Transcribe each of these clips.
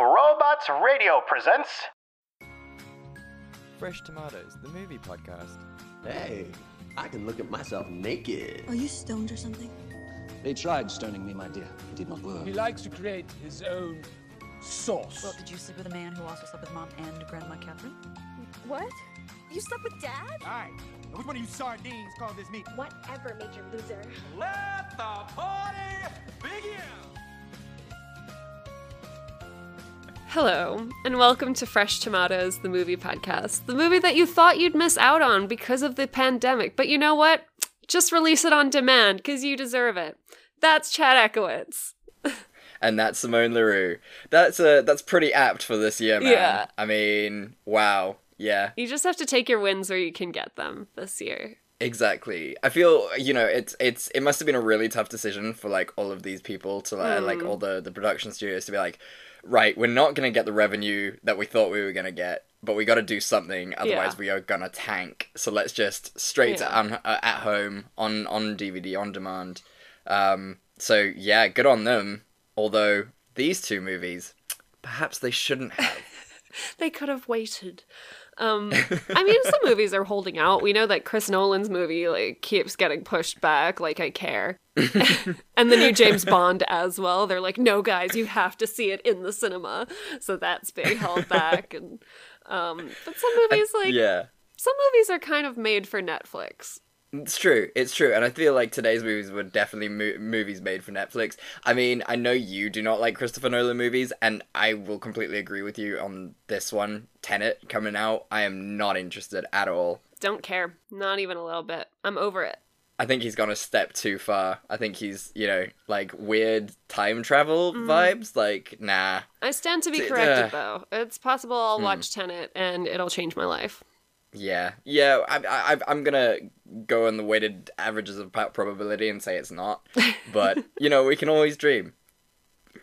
Robots Radio presents. Fresh Tomatoes, the movie podcast. Hey, I can look at myself naked. Are you stoned or something? They tried stoning me, my dear. It did not work. He likes to create his own sauce. Well, did you sleep with a man who also slept with mom and Grandma Catherine? What? You slept with dad? Alright, which one of you sardines called this meat? Whatever, Major Loser. Let the party begin! Hello, and welcome to Fresh Tomatoes, the movie podcast. The movie that you thought you'd miss out on because of the pandemic, but you know what? Just release it on demand because you deserve it. That's Chad Ekowitz. and that's Simone LaRue. That's uh, that's pretty apt for this year, man. Yeah. I mean, wow. Yeah, You just have to take your wins where you can get them this year. exactly. I feel you know it's it's it must have been a really tough decision for like all of these people to like, like all the the production studios to be like, right, we're not gonna get the revenue that we thought we were gonna get, but we got to do something, otherwise Yeah. we are gonna tank. So let's just straight Yeah. to on, uh, at home on on DVD on demand. Um, so yeah, good on them. Although these two movies, perhaps they shouldn't have. They could have waited. Um, I mean, some movies are holding out. We know that Chris Nolan's movie like keeps getting pushed back. Like I care, and the new James Bond as well. They're like, no, guys, you have to see it in the cinema. So that's being held back. And um, but some movies like yeah. some movies are kind of made for Netflix. It's true. It's true, and I feel like today's movies were definitely mo- movies made for Netflix. I mean, I know you do not like Christopher Nolan movies, and I will completely agree with you on this one. Tenet coming out, I am not interested at all. Don't care, not even a little bit. I'm over it. I think he's gone a step too far. I think he's, you know, like weird time travel Mm. vibes. Like, nah. I stand to be corrected uh, though. It's possible I'll watch Tenet and it'll change my life. Yeah, yeah. I, I, I'm gonna go on the weighted averages of probability and say it's not. But you know, we can always dream.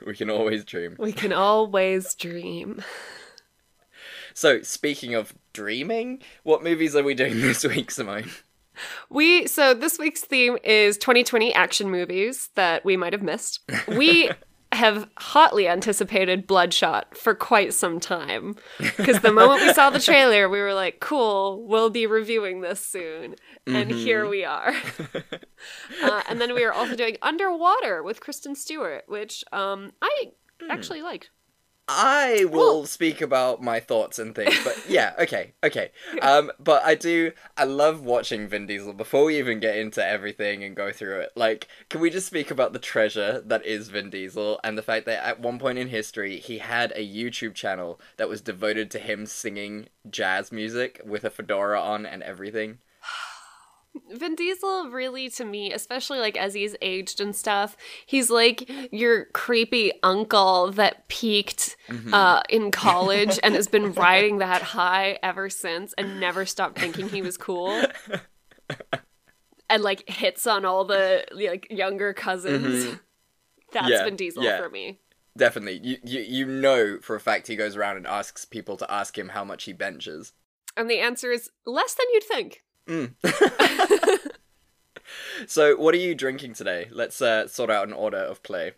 We can always dream. We can always dream. So, speaking of dreaming, what movies are we doing this week, Simone? We so this week's theme is 2020 action movies that we might have missed. We have hotly anticipated Bloodshot for quite some time because the moment we saw the trailer, we were like, "Cool, we'll be reviewing this soon," and here we are. uh, and then we are also doing Underwater with Kristen Stewart, which um, I actually liked. I will speak about my thoughts and things, but yeah, okay, okay. Um, but I do, I love watching Vin Diesel. Before we even get into everything and go through it, like, can we just speak about the treasure that is Vin Diesel and the fact that at one point in history he had a YouTube channel that was devoted to him singing jazz music with a fedora on and everything. Vin Diesel really to me, especially like as he's aged and stuff, he's like your creepy uncle that peaked uh, in college and has been riding that high ever since and never stopped thinking he was cool. and like hits on all the like younger cousins. That's Yeah, Vin Diesel yeah. for me. Definitely, you, you you know for a fact he goes around and asks people to ask him how much he benches. And the answer is less than you'd think. So, what are you drinking today? Let's uh, sort out an order of play.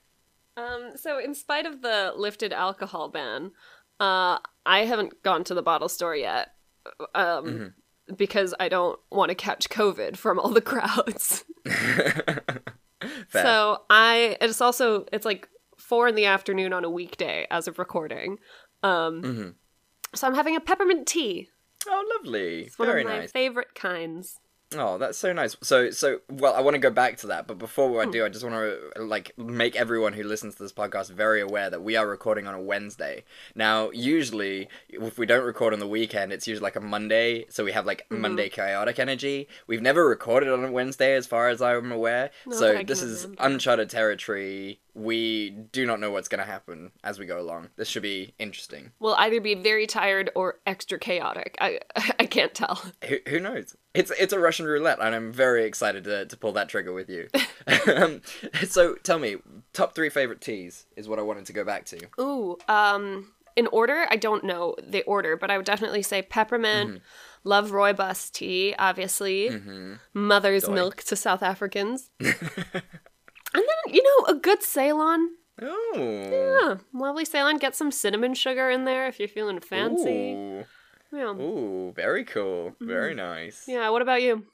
Um, so in spite of the lifted alcohol ban, uh, I haven't gone to the bottle store yet. Um, because I don't want to catch COVID from all the crowds. So I it's also it's like four in the afternoon on a weekday as of recording. Um so I'm having a peppermint tea. Oh, lovely. It's one Very of my nice. favorite kinds. Oh, that's so nice. So, so well, I want to go back to that, but before I hmm. do, I just want to like make everyone who listens to this podcast very aware that we are recording on a Wednesday. Now, usually, if we don't record on the weekend, it's usually like a Monday, so we have like hmm. Monday chaotic energy. We've never recorded on a Wednesday, as far as I'm aware. Not so this can is remember. uncharted territory. We do not know what's going to happen as we go along. This should be interesting. We'll either be very tired or extra chaotic. I I can't tell. Who, who knows? It's it's a Russian roulette, and I'm very excited to, to pull that trigger with you. um, so tell me, top three favorite teas is what I wanted to go back to. Ooh, um, in order, I don't know the order, but I would definitely say peppermint, love rooibos tea, obviously, mother's Doi. milk to South Africans, you know a good Ceylon. Oh. Yeah, lovely Ceylon. Get some cinnamon sugar in there if you're feeling fancy. Ooh. Yeah. Ooh, very cool. Very nice. Mm-hmm. Yeah, what about you?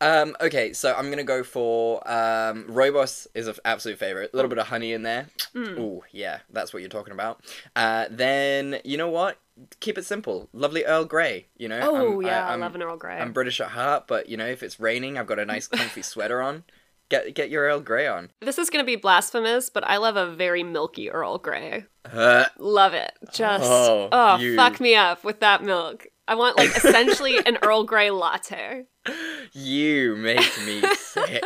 Um, okay, so I'm gonna go for um, Rooibos is an absolute favorite. A little bit of honey in there. Mm. Ooh, yeah, that's what you're talking about. Uh, then you know what? Keep it simple. Lovely Earl Grey. You know. Oh, I'm- yeah, I I'm- love an Earl Grey. I'm British at heart, but you know, if it's raining, I've got a nice comfy sweater on. Get get your Earl Grey on. This is going to be blasphemous, but I love a very milky Earl Grey. Uh, Love it. Just, Oh, oh, you- fuck me up with that milk. I want, like, essentially an Earl Grey latte. you make me sick.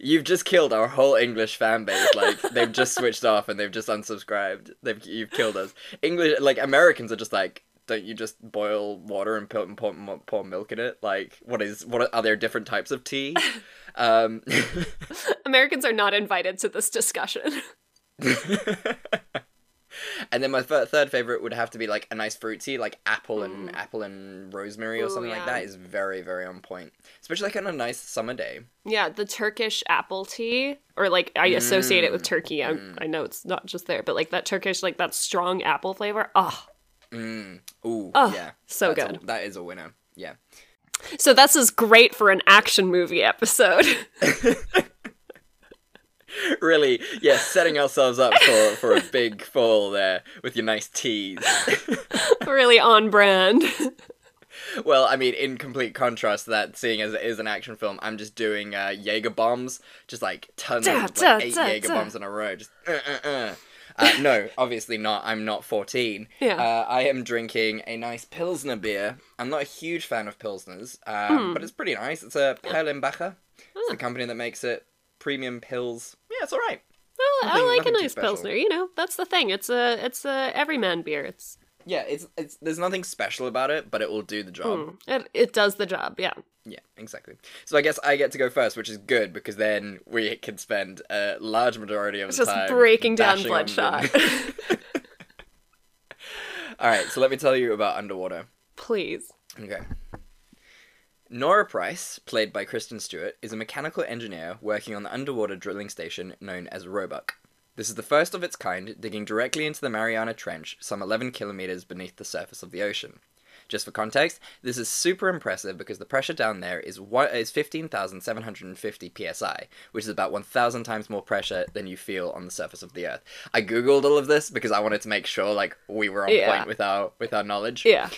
You've just killed our whole English fan base. Like they've just switched off and they've just unsubscribed. They've you've killed us. English like Americans are just like, don't you just boil water and, put, and pour, pour milk in it? Like what is what are, are there different types of tea? Um, Americans are not invited to this discussion. and then my thir- third favorite would have to be like a nice fruit tea, like apple and apple and rosemary or Ooh, something like that. Is very very on point, especially like on a nice summer day. yeah, the Turkish apple tea, or like I associate it with Mm, Turkey. I, I know it's not just there, but like that Turkish, like that strong apple flavor. Oh, Mm. Ooh, Oh, yeah, so That's a- good. that is a winner. Yeah. So this is great for an action movie episode. really, yeah, setting ourselves up for, for a big fall there with your nice teas. really on brand. well, I mean, in complete contrast to that, seeing as it is an action film, I'm just doing uh, Jaeger bombs, just like tons of like eight Jaeger bombs in a row. Just uh, uh, uh. Uh, no, obviously not. I'm not 14. Yeah. Uh, I am drinking a nice Pilsner beer. I'm not a huge fan of Pilsners, um, but it's pretty nice. It's a Perlenbacher. It's the company that makes it. Premium Pils. Yeah, it's all right. Well, I like a nice pilsner. You know, that's the thing. It's a it's a everyman beer. It's Yeah, it's it's there's nothing special about it, but it will do the job. mm, it it does the job. Yeah. Yeah, exactly. So I guess I get to go first, which is good because then we can spend a large majority of It's the just time breaking down Bloodshot. All right, so let me tell you about Underwater. Please. Okay. Nora Price, played by Kristen Stewart, is a mechanical engineer working on the underwater drilling station known as Roebuck. This is the first of its kind, digging directly into the Mariana Trench, some 11 kilometers beneath the surface of the ocean. Just for context, this is super impressive because the pressure down there is one, is 15,750 psi, which is about 1,000 times more pressure than you feel on the surface of the Earth. I googled all of this because I wanted to make sure like we were on Yeah. point with our with our knowledge. Yeah.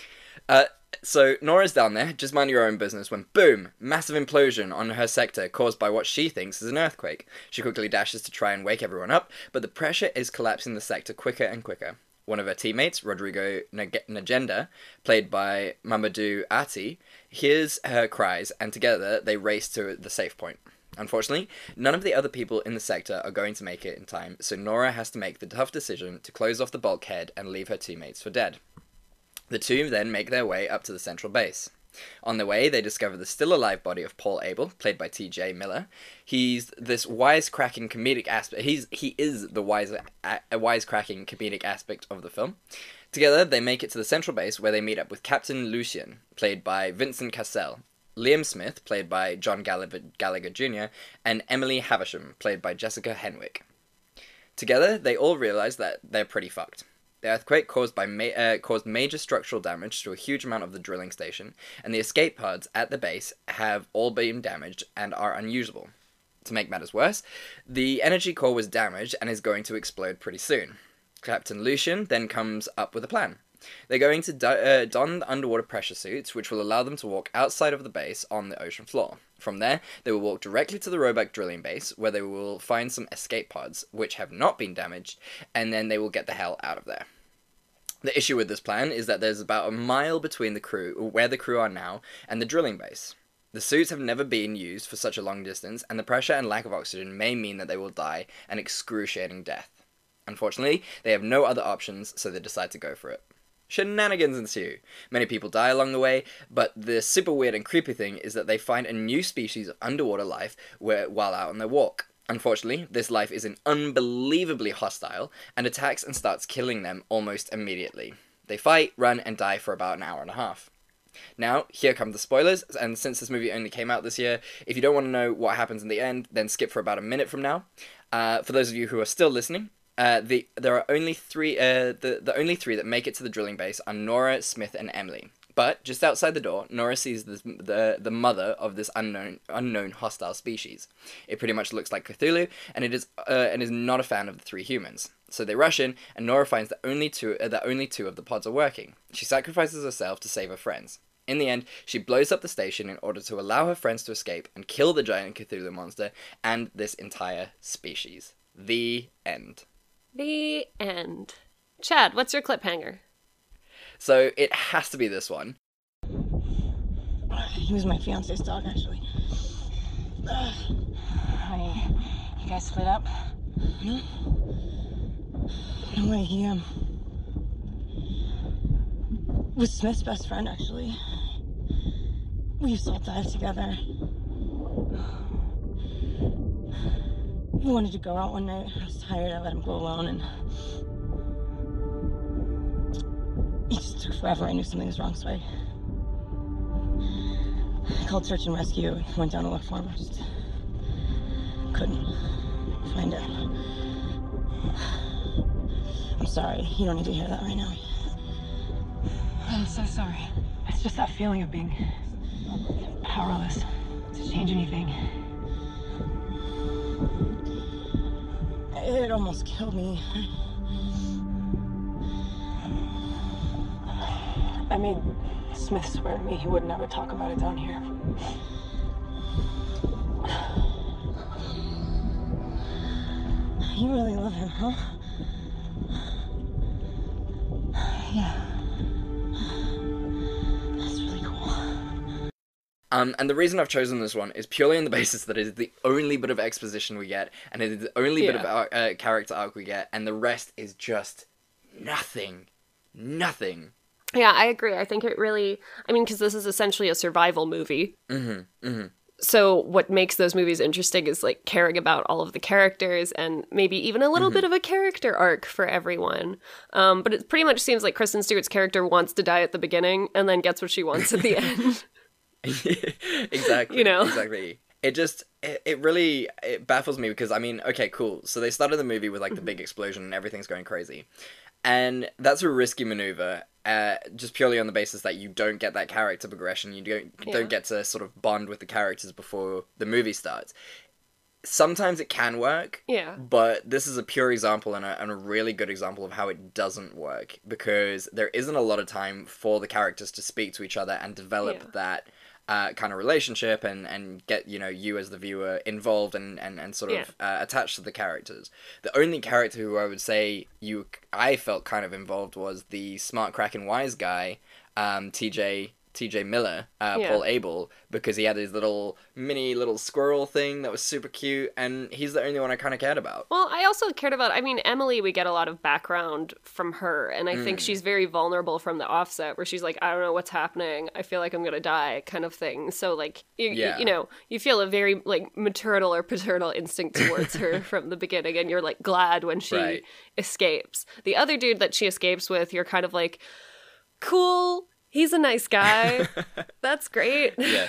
Uh, so Nora's down there, just mind your own business, when boom, massive implosion on her sector caused by what she thinks is an earthquake. She quickly dashes to try and wake everyone up, but the pressure is collapsing the sector quicker and quicker. One of her teammates, Rodrigo Nagenda, played by Mamoudou Athie, hears her cries, and together they race to the safe point. Unfortunately, none of the other people in the sector are going to make it in time, so Nora has to make the tough decision to close off the bulkhead and leave her teammates for dead. The two then make their way up to the central base. On the way, they discover the still alive body of Paul Abel, played by T.J. Miller. He's this wisecracking comedic aspect. He's he is the wise a, wisecracking comedic aspect of the film. Together, they make it to the central base where they meet up with Captain Lucien, played by Vincent Cassel, Liam Smith, played by John Gallagher, Gallagher Jr., and Emily Haversham, played by Jessica Henwick. Together, they all realize that they're pretty fucked. The earthquake caused by ma- uh, caused major structural damage to a huge amount of the drilling station, and the escape pods at the base have all been damaged and are unusable. To make matters worse, the energy core was damaged and is going to explode pretty soon. Captain Lucien then comes up with a plan. They're going to do- uh, don the underwater pressure suits, which will allow them to walk outside of the base on the ocean floor. From there, they will walk directly to the Roebuck drilling base, where they will find some escape pods, which have not been damaged, and then they will get the hell out of there. The issue with this plan is that there's about a mile between the crew, where the crew are now, and the drilling base. The suits have never been used for such a long distance, and the pressure and lack of oxygen may mean that they will die an excruciating death. Unfortunately, they have no other options, so they decide to go for it. Shenanigans ensue. Many people die along the way, but the super weird and creepy thing is that they find a new species of underwater life where, while out on their walk. Unfortunately, this life is unbelievably hostile and attacks and starts killing them almost immediately. They fight, run, and die for about an hour and a half. Now, here come the spoilers, and since this movie only came out this year, if you don't want to know what happens in the end, then skip for about a minute from now. Uh, for those of you who are still listening, Uh, the there are only three. Uh, the the only three that make it to the drilling base are Nora, Smith, and Emily. But just outside the door, Nora sees the the, the mother of this unknown unknown hostile species. It pretty much looks like Cthulhu, and it is uh, and is not a fan of the three humans. So they rush in, and Nora finds that only two uh, that only two of the pods are working. She sacrifices herself to save her friends. In the end, she blows up the station in order to allow her friends to escape and kill the giant Cthulhu monster and this entire species. The end. The end. Chad, what's your cliffhanger? So it has to be this one. He was my fiance's dog, actually. Honey, you guys split up? No. No way. He um was Smith's best friend, actually. We used to all dive together. He wanted to go out one night. I was tired. I let him go alone, and it just took forever. I knew something was wrong, so I called search and rescue and went down to look for him. I just couldn't find him. I'm sorry. You don't need to hear that right now. I'm so sorry. It's just that feeling of being powerless to change anything. It almost killed me. I made Smith swear to me he would never talk about it down here. You really love him, huh? Um, and the reason I've chosen this one is purely on the basis that it is the only bit of exposition we get, and it is the only bit of Yeah. ar- uh, character arc we get, and the rest is just nothing, nothing. Yeah, I agree. I think it really, I mean, because this is essentially a survival movie. Mm-hmm. Mm-hmm. So, what makes those movies interesting is like caring about all of the characters and maybe even a little bit of a character arc for everyone. Um, but it pretty much seems like Kristen Stewart's character wants to die at the beginning and then gets what she wants at the end. exactly. You know? Exactly. It just it, it really it baffles me because I mean, okay, cool. So they started the movie with like the big explosion and everything's going crazy. And that's a risky maneuver, uh, just purely on the basis that you don't get that character progression. You don't Yeah. don't get to sort of bond with the characters before the movie starts. Sometimes it can work, yeah. but this is a pure example and a, and a really good example of how it doesn't work because there isn't a lot of time for the characters to speak to each other and develop Yeah. that uh, kind of relationship and, and get you know you as the viewer involved and, and, and sort of uh, attached to the characters. The only character who I would say you I felt kind of involved was the smart crack and wise guy, um, TJ TJ Miller, uh, Yeah. Paul Abel, because he had his little mini little squirrel thing that was super cute, and he's the only one I kind of cared about. Well, I also cared about, I mean, Emily, we get a lot of background from her, and I think Mm. she's very vulnerable from the offset, where she's like, I don't know what's happening. I feel like I'm going to die, kind of thing. So, like, you, you- Yeah. you know, you feel a very, like, maternal or paternal instinct towards her from the beginning, and you're, like, glad when she Right. escapes. The other dude that she escapes with, you're kind of like, cool. He's a nice guy. That's great. yeah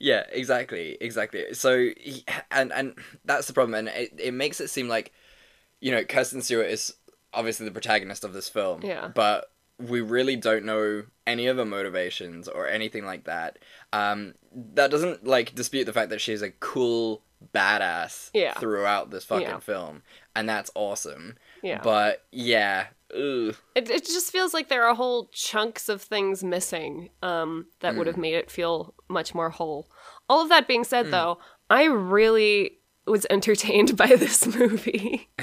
yeah exactly exactly so he, and and that's the problem and it, it makes it seem like you know kirsten stewart is obviously the protagonist of this film Yeah. but we really don't know any of her motivations or anything like that um that doesn't like dispute the fact that she's a cool badass Yeah. throughout this fucking Yeah. film and that's awesome Yeah. but yeah ugh. It, it just feels like there are whole chunks of things missing um, that would have mm. made it feel much more whole. All of that being said, mm. though, I really was entertained by this movie.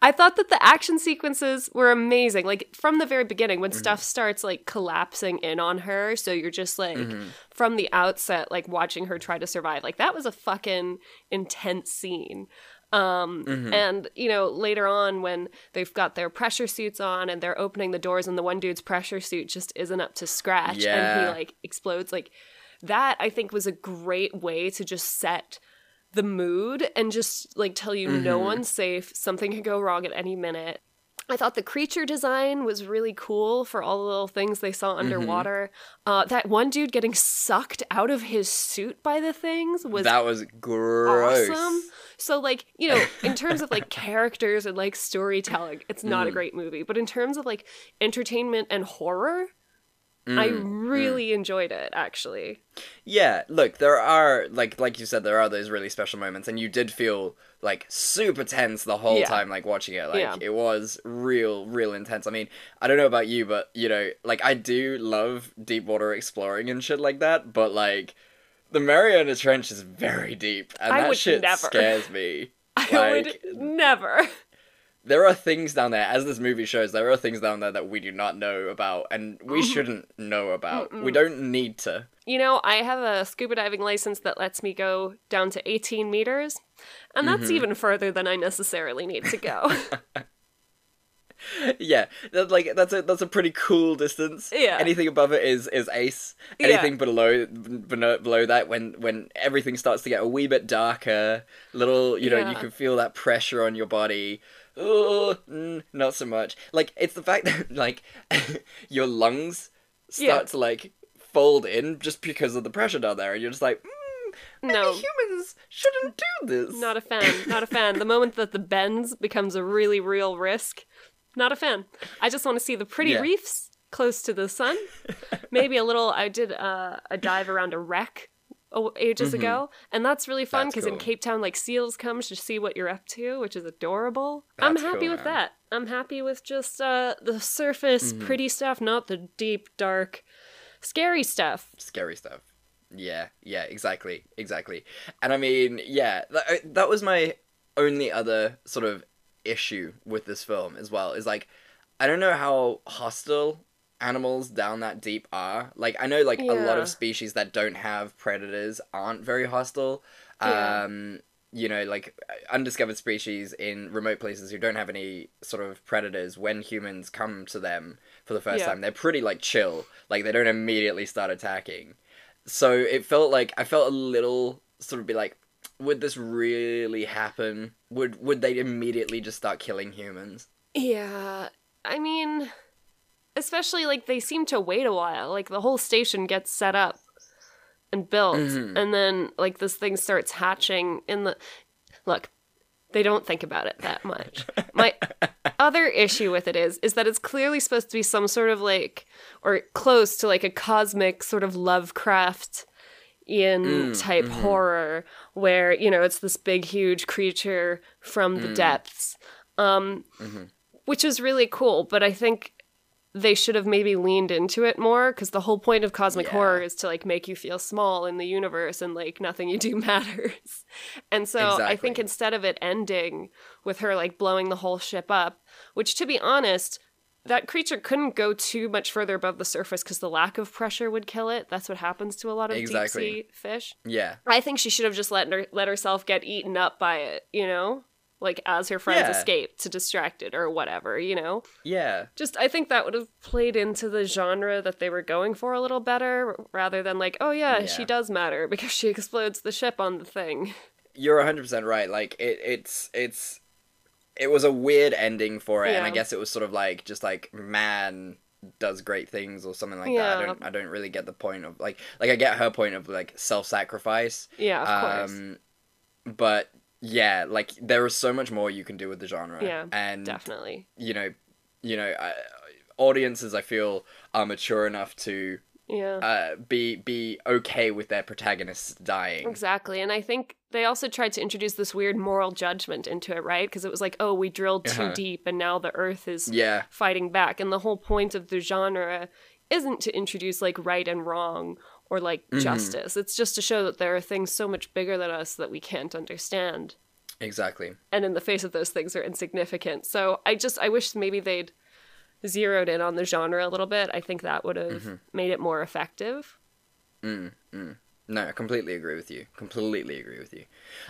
I thought that the action sequences were amazing. Like from the very beginning, when mm. stuff starts like collapsing in on her, so you're just like mm-hmm. from the outset, like watching her try to survive. Like that was a fucking intense scene. Um, and you know, later on when they've got their pressure suits on and they're opening the doors and the one dude's pressure suit just isn't up to scratch and he like explodes like that I think was a great way to just set the mood and just like tell you no Mhm. one's safe, something could go wrong at any minute. I thought the creature design was really cool for all the little things they saw underwater. Uh, that one dude getting sucked out of his suit by the things was that was gross. awesome. So like, you know, in terms of like characters and like storytelling, it's not Mm. a great movie, but in terms of like entertainment and horror, I Mm, really enjoyed it actually. Yeah, look, there are like like you said, there are those really special moments, and you did feel like super tense the whole Yeah. time, like watching it. Like Yeah. it was real, real intense. I mean, I don't know about you, but you know, like I do love deep water exploring and shit like that. But like, the Mariana Trench is very deep, and I that shit never. scares me. I Like, would never. There are things down there, as this movie shows, there are things down there that we do not know about, and we Mm-hmm. shouldn't know about. We don't need to. You know, I have a scuba diving license that lets me go down to 18 meters, and that's Mm-hmm. even further than I necessarily need to go. yeah, that, like that's a that's a pretty cool distance. Yeah. Anything above it is is ace. Yeah. Anything below below below that, when when everything starts to get a wee bit darker, little you know you can feel that pressure on your body. Oh, mm, not so much. Like it's the fact that like your lungs start Yeah. to like fold in just because of the pressure down there, and you're just like, mm, No. humans shouldn't do this. not a fan. Not a fan. The moment that the bends becomes a really real risk, not a fan. I just want to see the pretty Yeah. reefs close to the sun. Maybe a little. I did uh, a dive around a wreck ages ago, and that's really fun Mm-hmm. That's because in. Cape Town, like seals come to see what you're up to, which is adorable. I'm happy cool, with man. that. I'm happy with just uh, the surface Mm-hmm. pretty stuff, not the deep, dark, scary stuff. scary stuff. Yeah, yeah, exactly, exactly. And I mean, yeah, that, that was my only other sort of issue with this film as well. Is like, I don't know how hostile animals down that deep are. Like, I know like a lot of species that don't have predators aren't very hostile. Yeah. Um, you know, like undiscovered species in remote places who don't have any sort of predators. When humans come to them for the first Yeah. time, they're pretty like chill. Like they don't immediately start attacking. So it felt like I felt a little sort of be like, would this really happen? Would would they immediately just start killing humans? Yeah, I mean, especially like they seem to wait a while. Like the whole station gets set up and built, Mhm. and then like this thing starts hatching in the. Look, they don't think about it that much. My other issue with it is is that it's clearly supposed to be some sort of like or close to like a cosmic sort of Lovecraft in Mm, type mhm. horror where you know it's this big huge creature from the Mm. depths um Mhm. which is really cool but i think they should have maybe leaned into it more because the whole point of cosmic Yeah. horror is to like make you feel small in the universe and like nothing you do matters and so i think instead of it ending with her like blowing the whole ship up which to be honest that creature couldn't go too much further above the surface because the lack of pressure would kill it that's what happens to a lot of Exactly. deep sea fish Yeah. I think she should have just let her let herself get eaten up by it, you know? Like as her friends Yeah. escape to distract it or whatever, you know? Yeah. Just I think that would have played into the genre that they were going for a little better rather than like, oh yeah, she does matter because she explodes the ship on the thing. You're 100% right. Like it it's it's it was a weird ending for it and I guess it was sort of like just like man does great things or something like that. I don't I don't really get the point of like like I get her point of like self-sacrifice. Yeah, of course. Um but yeah, like there is so much more you can do with the genre. Yeah, and Definitely. you know, you know, audiences I feel are mature enough to Yeah. uh, be be okay with their protagonists dying. Exactly. And I think they also tried to introduce this weird moral judgment into it, right? Because it was like, oh, we drilled too Uh-huh. deep and now the earth is Yeah. fighting back. And the whole point of the genre isn't to introduce like right and wrong or like Mhm. justice. It's just to show that there are things so much bigger than us that we can't understand. Exactly. And in the face of those things are insignificant. So I just I wish maybe they'd zeroed in on the genre a little bit. I think that would have Mhm. made it more effective. Mm, mm. No, I completely agree with you. Completely agree with you.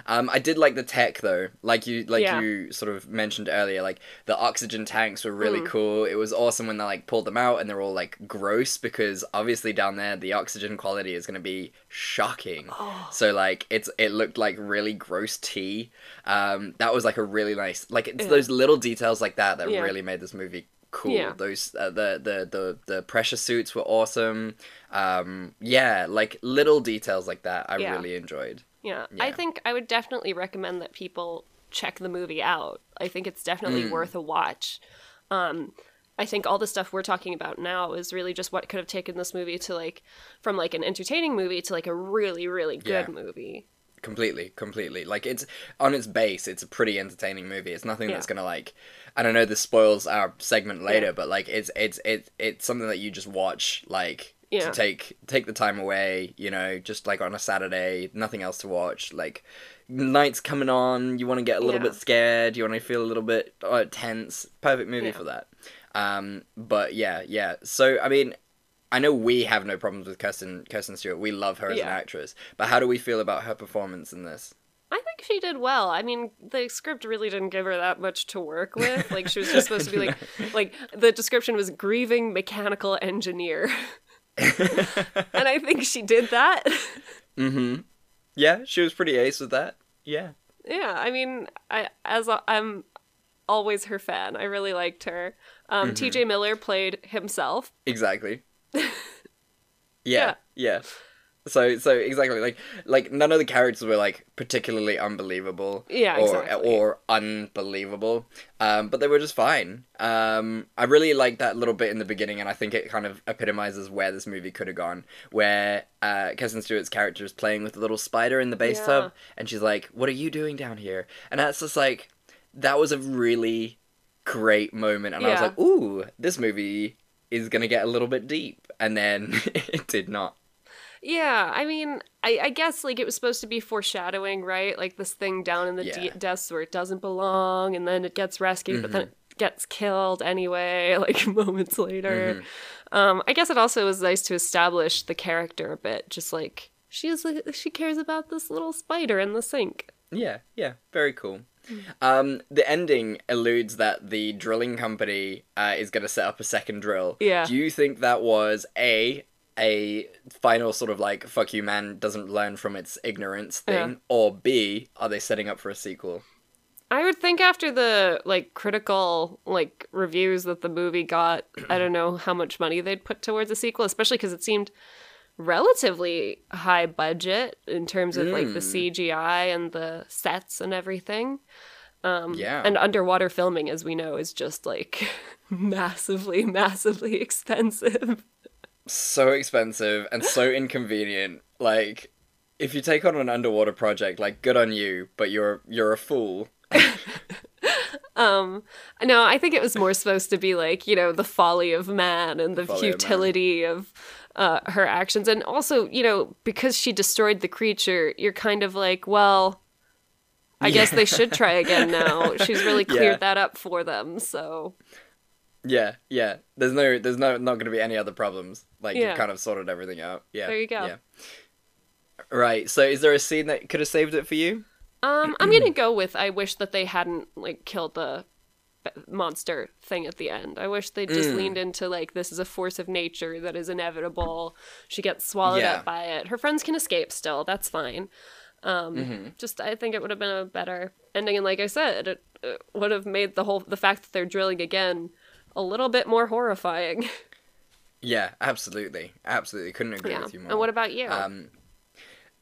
Um, I did like the tech though, like you like Yeah. you sort of mentioned earlier. Like the oxygen tanks were really Mm. cool. It was awesome when they like pulled them out and they're all like gross because obviously down there the oxygen quality is going to be shocking. Oh. So like it's it looked like really gross tea. Um, that was like a really nice like it's Yeah. those little details like that that Yeah. really made this movie cool. Yeah. Those uh, the, the the the pressure suits were awesome. Um, yeah, like little details like that I Yeah. really enjoyed. Yeah. I think I would definitely recommend that people check the movie out. I think it's definitely Mm. worth a watch. Um, I think all the stuff we're talking about now is really just what could have taken this movie to like from like an entertaining movie to like a really really good Yeah. movie. Completely completely. Like it's on its base it's a pretty entertaining movie. It's nothing Yeah. that's gonna like and i don't know this spoils our segment later Yeah. but like it's it's it's it's something that you just watch like Yeah. to take take the time away you know just like on a saturday nothing else to watch. Like night's coming on you want to get a little bit scared you want to feel a little bit uh, tense. Perfect movie for that. Um but yeah yeah. So i mean I know we have no problems with Kirsten Kirsten Stewart. We love her as an actress. But how do we feel about her performance in this? I think she did well. I mean, the script really didn't give her that much to work with. Like she was just supposed to be like like the description was grieving mechanical engineer. and I think she did that. Mm-hmm. Yeah, she was pretty ace with that. Yeah. yeah, I mean, I as a, I'm always her fan. I really liked her. Um, Mhm. T.J. Miller played himself. Exactly. Yeah, Yeah. yeah. So so exactly like like none of the characters were like particularly unbelievable. Yeah, or exactly. or unbelievable. Um, but they were just fine. Um, I really liked that little bit in the beginning, and I think it kind of epitomizes where this movie could have gone. Where uh, Kirsten Stewart's character is playing with a little spider in the base Yeah. tub, and she's like, "What are you doing down here?" And that's just like that was a really great moment, and I was like, "Ooh, this movie is gonna get a little bit deep," and then it did not. Yeah, I mean, I, I guess like it was supposed to be foreshadowing, right? Like this thing down in the Yeah. de- depths where it doesn't belong, and then it gets rescued, but then Mhm. it gets killed anyway, like moments later. Mhm. Um, I guess it also was nice to establish the character a bit, just like she is, like, she cares about this little spider in the sink. Yeah, yeah, very cool. Hmm. Um, the ending alludes that the drilling company uh, is going to set up a second drill. Yeah. Do you think that was a a final sort of like "fuck you, man" doesn't learn from its ignorance thing, Yeah. or B, are they setting up for a sequel? I would think after the like critical like reviews that the movie got, I don't know how much money they'd put towards a sequel, especially because it seemed relatively high budget in terms of like the Mm. CGI and the sets and everything. Um, Yeah. And underwater filming, as we know, is just like massively, massively expensive. So expensive and so inconvenient. Like, if you take on an underwater project, like, good on you, but you're you're a fool. Um, no, I think it was more supposed to be like, you know, the folly of man and the futility of, uh, her actions. And also, you know, because she destroyed the creature, you're kind of like, well, I guess they should try again now. She's really Yeah. cleared that up for them. So, Yeah, yeah. There's no, there's no, not going to be any other problems. Like Yeah. you've kind of sorted everything out. Yeah. There you go. Yeah. Right. So, is there a scene that could have saved it for you? Um, I'm going to go with I wish that they hadn't, like, killed the monster thing at the end. I wish they just Mm. leaned into, like, this is a force of nature that is inevitable. She gets swallowed Yeah. up by it. Her friends can escape still. That's fine. Um, Mhm. just I think it would have been a better ending, and like I said, it, it would have made the whole the fact that they're drilling again a little bit more horrifying. Yeah, absolutely, absolutely. Couldn't agree yeah. with you more. And what about you? Um,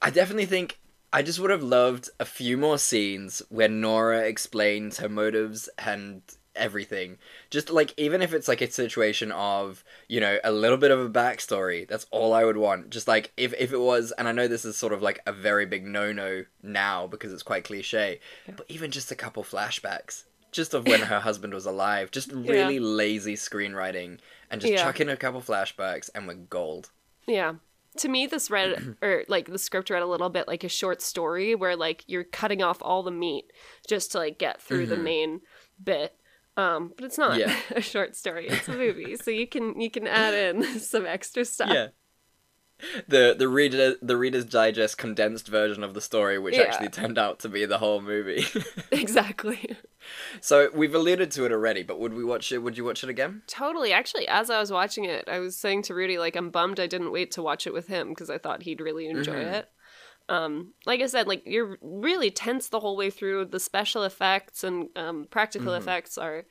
I definitely think I just would have loved a few more scenes where Nora explains her motives and everything. Just like even if it's like a situation of you know a little bit of a backstory, that's all I would want. Just like if if it was, and I know this is sort of like a very big no no now because it's quite cliche, but even just a couple flashbacks. Just of when her husband was alive, just really lazy screenwriting, and just Yeah. chuck in a couple flashbacks, and we're gold. Yeah. To me, this read, or like the script read a little bit like a short story where like you're cutting off all the meat just to like get through the Mhm. main bit. Um, but it's not Yeah. a short story; it's a movie, so you can you can add in some extra stuff. Yeah. the the reader the Reader's Digest condensed version of the story, which Yeah. actually turned out to be the whole movie. exactly. so we've alluded to it already, but would we watch it? Would you watch it again? Totally. Actually, as I was watching it, I was saying to Rudy, like, I'm bummed I didn't wait to watch it with him because I thought he'd really enjoy Mhm. it. Um, like I said, like you're really tense the whole way through. The special effects and um, practical Mhm. effects are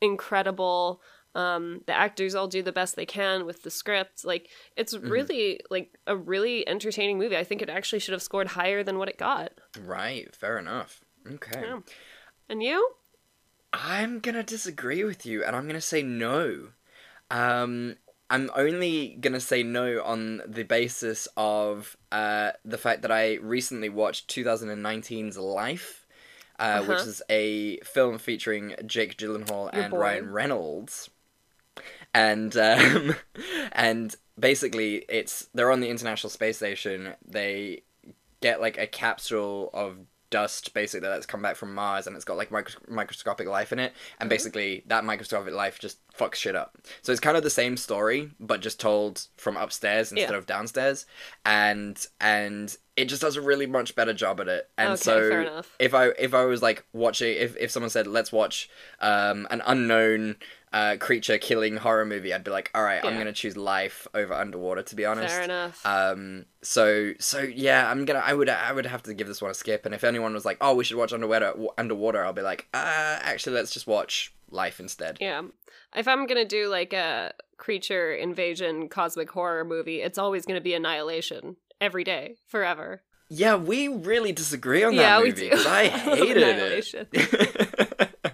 incredible. Um, the actors all do the best they can with the script. Like it's Mhm. really like a really entertaining movie. I think it actually should have scored higher than what it got. Right. Fair enough. Okay. Yeah. And you? I'm gonna disagree with you, and I'm gonna say no. Um, I'm only gonna say no on the basis of uh, the fact that I recently watched 2019's Life, uh, which Uh-huh. is a film featuring Jake Gyllenhaal Your and. Ryan Reynolds, and um, and basically it's they're on the International Space Station. They get like a capsule of dust basically that's come back from Mars and it's got like micros- microscopic life in it and basically that microscopic life just fucks shit up. So it's kind of the same story but just told from upstairs instead Yeah. of downstairs and and it just does a really much better job at it. And Okay, so if I if I was like watching if if someone said let's watch um an unknown uh, creature killing horror movie, I'd be like, all right, I'm gonna choose life over underwater. To be honest, Fair enough. um, so so yeah, I'm gonna I would I would have to give this one a skip. And if anyone was like, oh, we should watch underwater underwater, I'll be like, uh, actually, let's just watch Life instead. Yeah. If I'm gonna do like a creature invasion cosmic horror movie, it's always gonna be Annihilation every day, forever. Yeah, we really disagree on that yeah, we movie do. 'cause I hated it.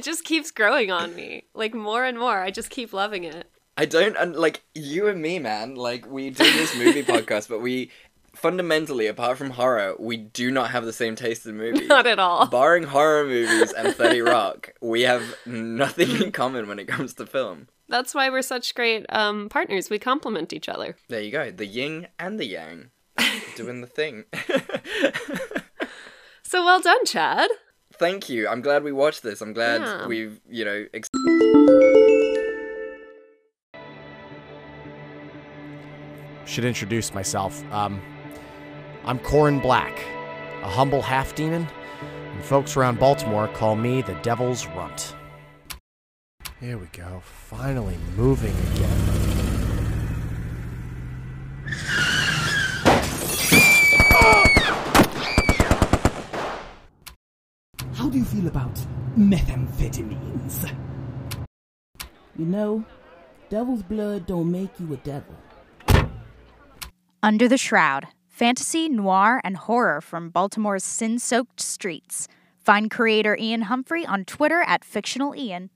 It just keeps growing on me, like more and more. I just keep loving it. I don't and like you and me, man. Like we do this movie podcast, but we fundamentally, apart from horror, we do not have the same taste in movies. Not at all. Barring horror movies and Thirty Rock, we have nothing in common when it comes to film. That's why we're such great um, partners. We complement each other. There you go, the yin and the yang, doing the thing. So well done, Chad. Thank you. I'm glad we watched this. I'm glad Yeah. we've, you know, ex- Should introduce myself. Um, I'm Corin Black, a humble half demon, and folks around Baltimore call me the Devil's Runt. Here we go, finally moving again. Do you feel about methamphetamines? You know, devil's blood don't make you a devil. Under the Shroud Fantasy, Noir, and Horror from Baltimore's sin soaked streets. Find creator Ian Humphrey on Twitter at Fictional Ian.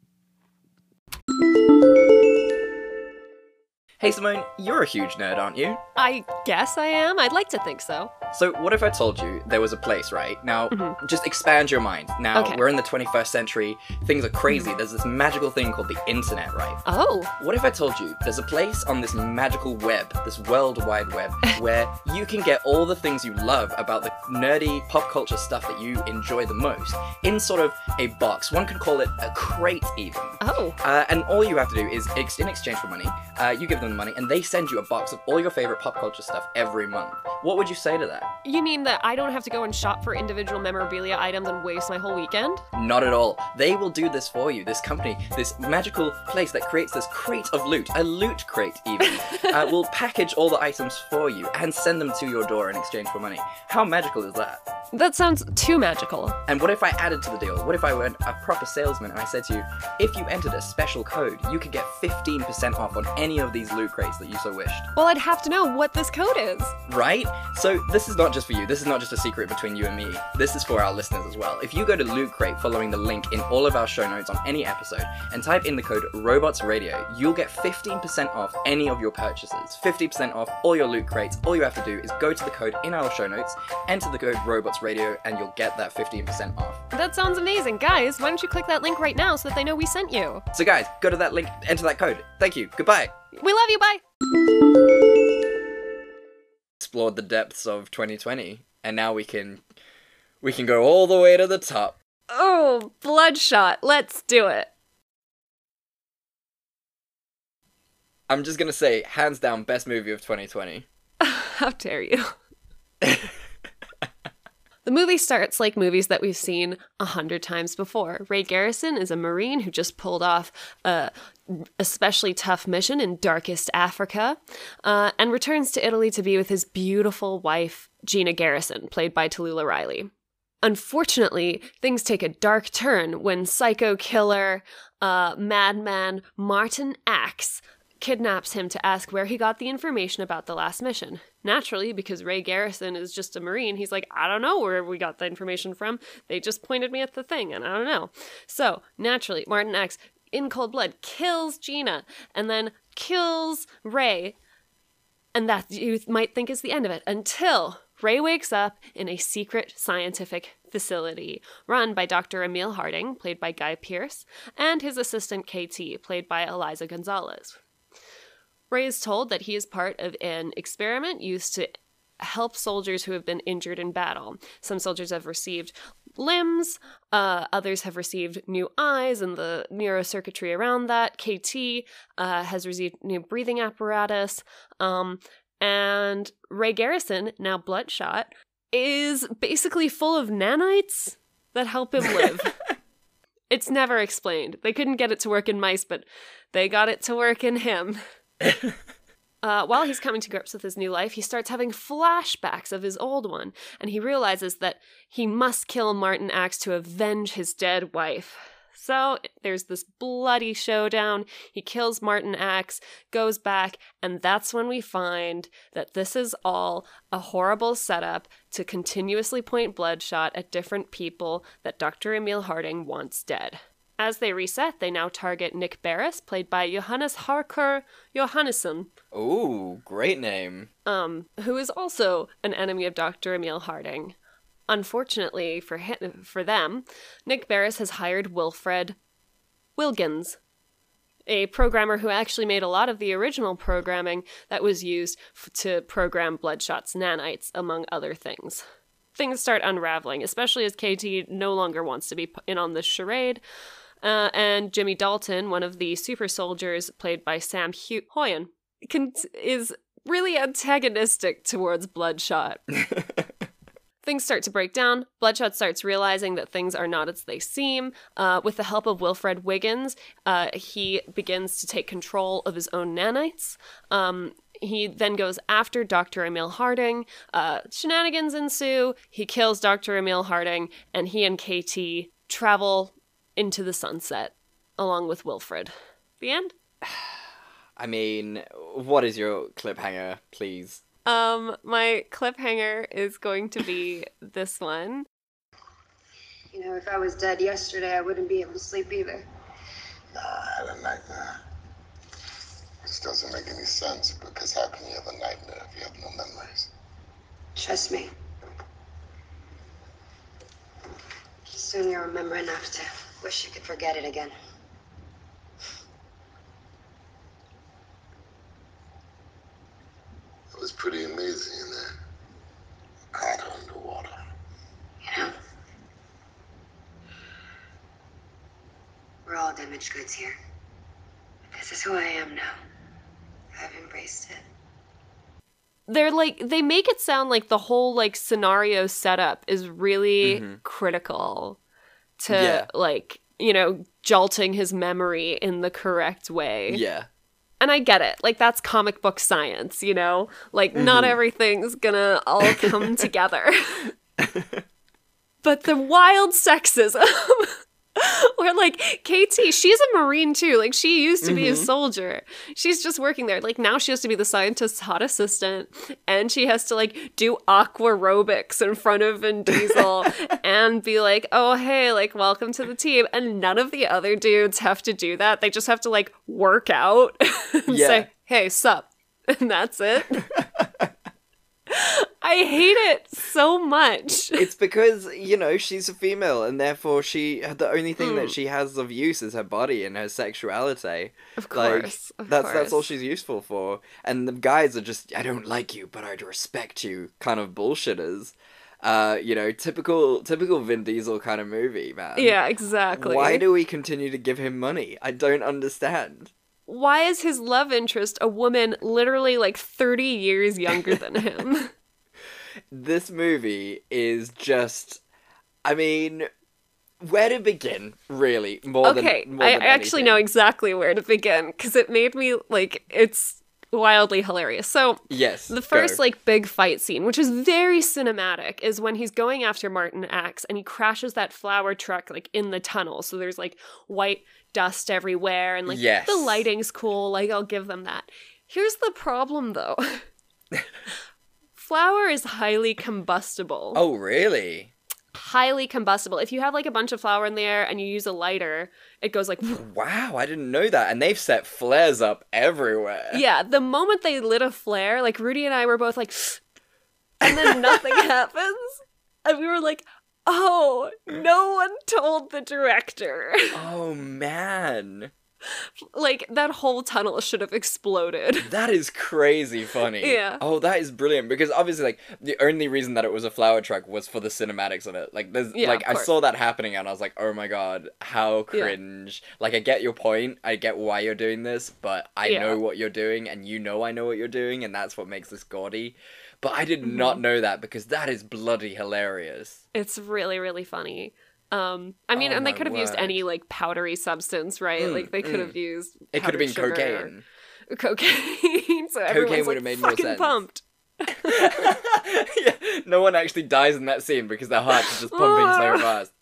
Hey Simone, you're a huge nerd, aren't you? I guess I am. I'd like to think so. So, what if I told you there was a place, right? Now, just expand your mind. Now, Okay. we're in the 21st century, things are crazy. There's this magical thing called the internet, right? Oh. What if I told you there's a place on this magical web, this world wide web, where you can get all the things you love about the nerdy pop culture stuff that you enjoy the most in sort of a box? One could call it a crate, even. Oh. Uh, and all you have to do is, in exchange for money, uh, you give them money, and they send you a box of all your favorite pop culture stuff every month. What would you say to that? You mean that I don't have to go and shop for individual memorabilia items and waste my whole weekend? Not at all. They will do this for you. This company, this magical place that creates this crate of loot, a loot crate even, uh, will package all the items for you and send them to your door in exchange for money. How magical is that? That sounds too magical. And what if I added to the deal? What if I went a proper salesman and I said to you, if you entered a special code, you could get 15% off on any of these loot crates that you so wished? Well, I'd have to know what this code is. Right? So this is not just for you. This is not just a secret between you and me. This is for our listeners as well. If you go to Loot Crate following the link in all of our show notes on any episode and type in the code Robots Radio, you'll get 15% off any of your purchases. 50% off all your loot crates. All you have to do is go to the code in our show notes, enter the code Robots Radio, and you'll get that 15% off. That sounds amazing. Guys, why don't you click that link right now so that they know we sent you? So guys, go to that link, enter that code. Thank you. Goodbye. We love you. Bye. Explored the depths of 2020, and now we can we can go all the way to the top. Oh, Bloodshot. Let's do it. I'm just gonna say, hands down, best movie of 2020. How dare you? the movie starts like movies that we've seen a hundred times before. Ray Garrison is a Marine who just pulled off a especially tough mission in darkest Africa uh, and returns to Italy to be with his beautiful wife, Gina Garrison, played by Talulah Riley. Unfortunately, things take a dark turn when psycho killer, uh, madman Martin Axe kidnaps him to ask where he got the information about the last mission. Naturally, because Ray Garrison is just a Marine, he's like, I don't know where we got the information from. They just pointed me at the thing, and I don't know. So, naturally, Martin Axe, in cold blood, kills Gina and then kills Ray. And that you might think is the end of it until Ray wakes up in a secret scientific facility run by Dr. Emil Harting, played by Guy Pearce, and his assistant KT, played by Eliza Gonzalez. Ray is told that he is part of an experiment used to help soldiers who have been injured in battle. Some soldiers have received limbs, uh, others have received new eyes and the neurocircuitry around that. KT uh, has received new breathing apparatus. Um, and Ray Garrison, now Bloodshot, is basically full of nanites that help him live. it's never explained. They couldn't get it to work in mice, but they got it to work in him. Uh, while he's coming to grips with his new life, he starts having flashbacks of his old one, and he realizes that he must kill Martin Axe to avenge his dead wife. So there's this bloody showdown. He kills Martin Axe, goes back, and that's when we find that this is all a horrible setup to continuously point bloodshot at different people that Dr. Emil Harting wants dead. As they reset, they now target Nick Barris, played by Johannes Haukur Johannesson, Ooh, great name. um, who is also an enemy of Dr. Emil Harting. Unfortunately for him, for them, Nick Barris has hired Wilfred Wilkins, a programmer who actually made a lot of the original programming that was used f- to program Bloodshot's nanites, among other things. Things start unraveling, especially as KT no longer wants to be in on this charade. Uh, and Jimmy Dalton, one of the super soldiers played by Sam Hu- Heughan, con- is really antagonistic towards Bloodshot. Things start to break down. Bloodshot starts realizing that things are not as they seem. Uh, with the help of Wilfred Wigans, uh, he begins to take control of his own nanites. Um, he then goes after Dr. Emil Harting. Uh, shenanigans ensue. He kills Dr. Emil Harting, and he and KT travel into the sunset along with Wilfred. The end? I mean, what is your cliffhanger, please? Um, my cliffhanger is going to be this one. You know, if I was dead yesterday, I wouldn't be able to sleep either. Nah, I had a nightmare. Which doesn't make any sense because how can you have a nightmare if you have no memories? Trust me. Soon you'll remember enough to wish you could forget it again. It was pretty amazing in there. Caught underwater. You know? We're all damaged goods here. This is who I am now. I've embraced it. They're like they make it sound like the whole like scenario setup is really mm-hmm. critical to Yeah. like, you know, jolting his memory in the correct way. Yeah. And I get it. Like that's comic book science, you know? Like not Mhm. everything's gonna all come together. but the wild sexism or like KT, she's a marine too. Like she used to be a Mhm. soldier. She's just working there. Like now she has to be the scientist's hot assistant and she has to like do aqua aerobics in front of Vin Diesel and be like, "Oh, hey, like welcome to the team." And none of the other dudes have to do that. They just have to like work out and Yeah. say, "Hey, sup." And that's it. I hate it so much. it's because you know she's a female and therefore she the only thing Hmm. that she has of use is her body and her sexuality Of like course, of that's that's all she's useful for and the guys are just i don't like you but i'd respect you kind of bullshitters uh you know typical typical vin diesel kind of movie man Yeah, exactly. why do we continue to give him money i don't understand why is his love interest a woman literally like 30 years younger than him? this movie is just I mean where to begin, really, more okay, than more I than actually anything. know exactly where to begin because it made me like it's wildly hilarious. So Yes. the first go. like big fight scene, which is very cinematic, is when he's going after Martin Axe and he crashes that flour truck like in the tunnel. So there's like white dust everywhere and like Yes. the lighting's cool. Like I'll give them that. Here's the problem though. Flour is highly combustible. Oh really? Highly combustible. If you have like a bunch of flour in there and you use a lighter, it goes like Wow, I didn't know that. And they've set flares up everywhere. Yeah, the moment they lit a flare, like Rudy and I were both like, and then nothing happens. And we were like, oh, no one told the director. Oh man. Like, that whole tunnel should have exploded. That is crazy funny. Yeah. Oh, that is brilliant because obviously, like, the only reason that it was a flour truck was for the cinematics of it. Like, there's Yeah, like I saw that happening and I was like, oh my god, how Yeah. cringe. Like, I get your point, I get why you're doing this, but I Yeah. know what you're doing, and you know I know what you're doing, and that's what makes this gaudy. But I did Mm-hmm. not know that because that is bloody hilarious. It's really, really funny. Um, I mean, Oh and they could have used any like powdery substance, right? Mm, like they could mm. have used. It could have been cocaine. Cocaine. so everyone's would've like made more sense. pumped. yeah, no one actually dies in that scene because their hearts are just pumping so fast.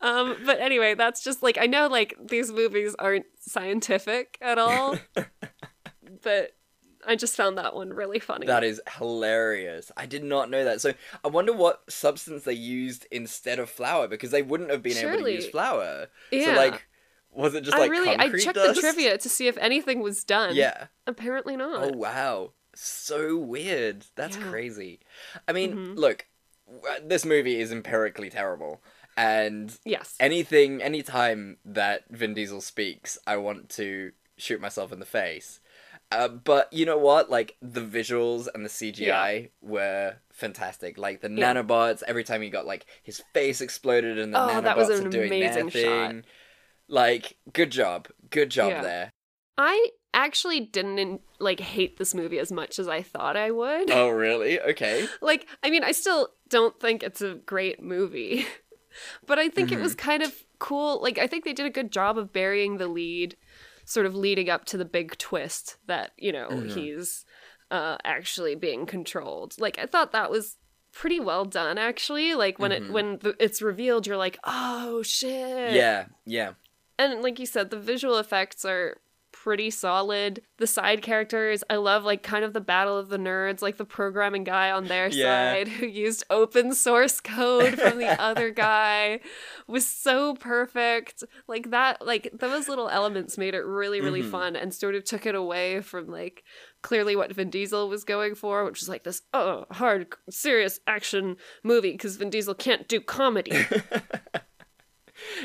Um, but anyway, that's just like I know like these movies aren't scientific at all, but I just found that one really funny. That is hilarious. I did not know that. So I wonder what substance they used instead of flour because they wouldn't have been able to use flour. Yeah. So like, was it just I like really I checked dust? the trivia to see if anything was done. Yeah. Apparently not. Oh wow, so weird. That's Yeah. crazy. I mean, Mhm. look, this movie is empirically terrible, and Yes. anything, anytime that Vin Diesel speaks, I want to shoot myself in the face. Uh, but you know what? Like the visuals and the CGI were fantastic. Like the Yeah. nanobots, every time he got like his face exploded and the Oh, nanobots that was are doing their amazing shot. thing. Like, good job, good job Yeah. there. I actually didn't like hate this movie as much as I thought I would. Oh really? Okay. like i mean i still don't think it's a great movie but i think it was Mm-hmm. kind of cool like i think they did a good job of burying the lead sort of leading up to the big twist that you know Mhm. he's uh actually being controlled like i thought that was pretty well done actually like when Mhm. it when the, it's revealed you're like oh shit Yeah, yeah. and like you said the visual effects are pretty solid the side characters i love like kind of the battle of the nerds like the programming guy on their Yeah. side who used open source code from the other guy was so perfect like that like those little elements made it really really Mhm. fun and sort of took it away from like clearly what Vin Diesel was going for which was like this oh hard serious action movie because Vin Diesel can't do comedy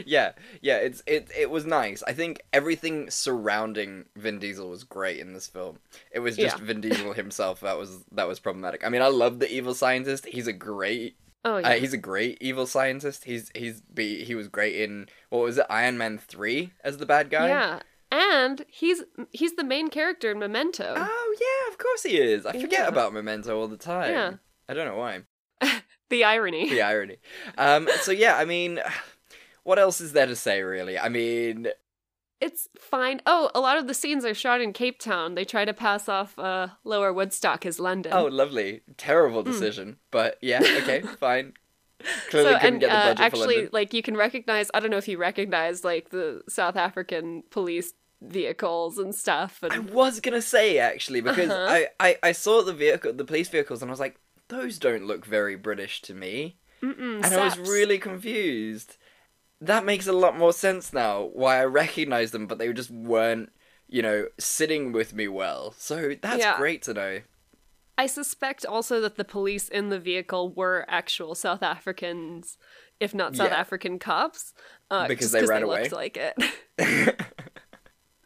yeah, yeah, it's it it was nice. I think everything surrounding Vin Diesel was great in this film. It was just Yeah. Vin Diesel himself that was that was problematic. I mean, I love the evil scientist. He's a great oh uh, yeah he's a great evil scientist. He's he's be he was great in what was it Iron Man 3 as the bad guy? Yeah. And he's he's the main character in Memento. Oh yeah, of course he is. I forget Yeah. about Memento all the time. Yeah. I don't know why. The irony. the irony. Um, so yeah, I mean, what else is there to say really? I mean, It's fine. Oh, a lot of the scenes are shot in Cape Town. They try to pass off uh, Lower Woodstock as London. oh, lovely, terrible Hmm. decision, but yeah, okay, fine. Clearly so couldn't and get the uh, budget for actually, London. like you can recognize. I don't know if you recognize like the South African police vehicles and stuff. And I was gonna say actually because Uh-huh. I, I I saw the vehicle, the police vehicles, and I was like, those don't look very British to me, Mm-mm, and I was really confused. That makes a lot more sense now. Why I recognized them, but they just weren't, you know, sitting with me well. So that's Yeah. great to know. I suspect also that the police in the vehicle were actual South Africans, if not South Yeah. African cops, uh, Because they they ran looked away? like it.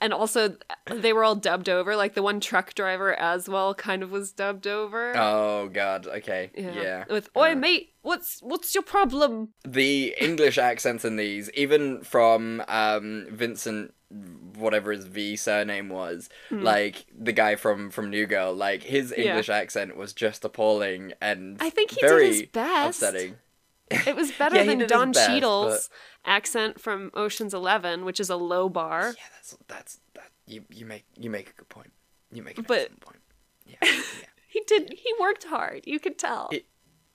and also they were all dubbed over. Like the one truck driver as well kind of was dubbed over. Oh god. Okay. Yeah. With "Oi, mate, what's what's your problem?" the English accents in these, even from um, Vincent, whatever his V surname was, Hmm. like the guy from from New Girl, like his Yeah. English accent was just appalling and I think he did very his best. upsetting. It was better Yeah, than Don Cheadle's accent from Ocean's Eleven, which is a low bar. Yeah, that's that's that. You you make you make a good point. You make But- excellent point. He did. He worked hard. You could tell.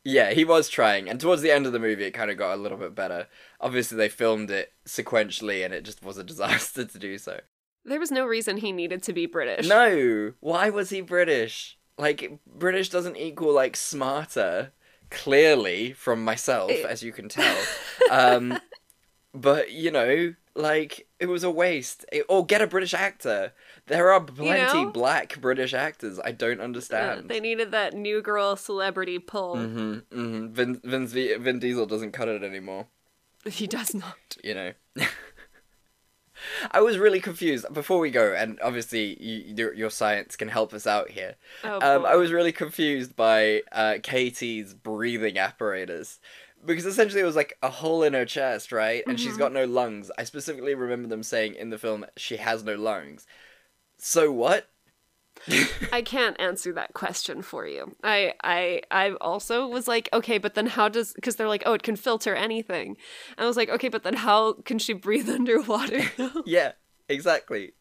Yeah, he was trying, and towards the end of the movie, it kind of got a little bit better. Obviously, they filmed it sequentially, and it just was a disaster to do so. there was no reason he needed to be British. No, why was he British? Like British doesn't equal like smarter. Clearly, from myself, as you can tell. Um, but you know, like it was a waste. It- or get a British actor. There are plenty know? black British actors. I don't Uh, understand. they needed that new girl celebrity pull. hmm hmm Vin, Vin, Vin Diesel doesn't cut it anymore. He does not. you know. I was really confused before we go, and obviously you, your, your science can help us out here. Oh, um. I was really confused by uh, Katie's breathing apparatus because essentially it was like a hole in her chest, right? And she's Mhm. got no lungs. I specifically remember them saying in the film she has no lungs. So what? I can't answer that question for you. I I I also was like, okay, but then how does because they're like, oh, it can filter anything. And I was like, okay, but then how can she breathe underwater? yeah, exactly.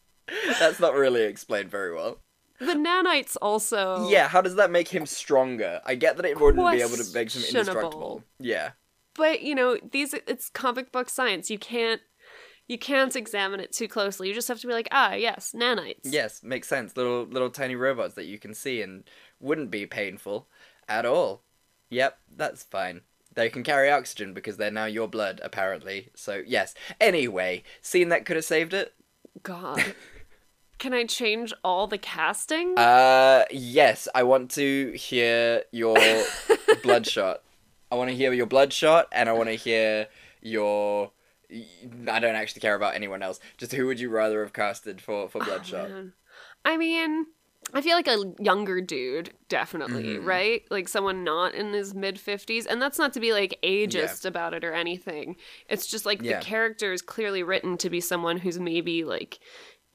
That's not really explained very well. The nanites also. Yeah, how does that make him stronger? I get that it wouldn't be able to make him indestructible. Yeah. But you know, these it's comic book science. You can't you can't examine it too closely. You just have to be like, ah, yes, nanites. Yes, makes sense. Little little tiny robots that you can see and wouldn't be painful at all. Yep, that's fine. They can carry oxygen because they're now your blood, apparently. So yes. Anyway, scene that could have saved it. God. Can I change all the casting? Uh, yes. I want to hear your bloodshot. I want to hear your bloodshot, and I want to hear your. I don't actually care about anyone else. Just who would you rather have casted for for bloodshot? Man. I mean, I feel like a younger dude, definitely, Mhm. right? Like someone not in his mid 50s. And that's not to be like ageist about it or anything. It's just like Yeah. the character is clearly written to be someone who's maybe like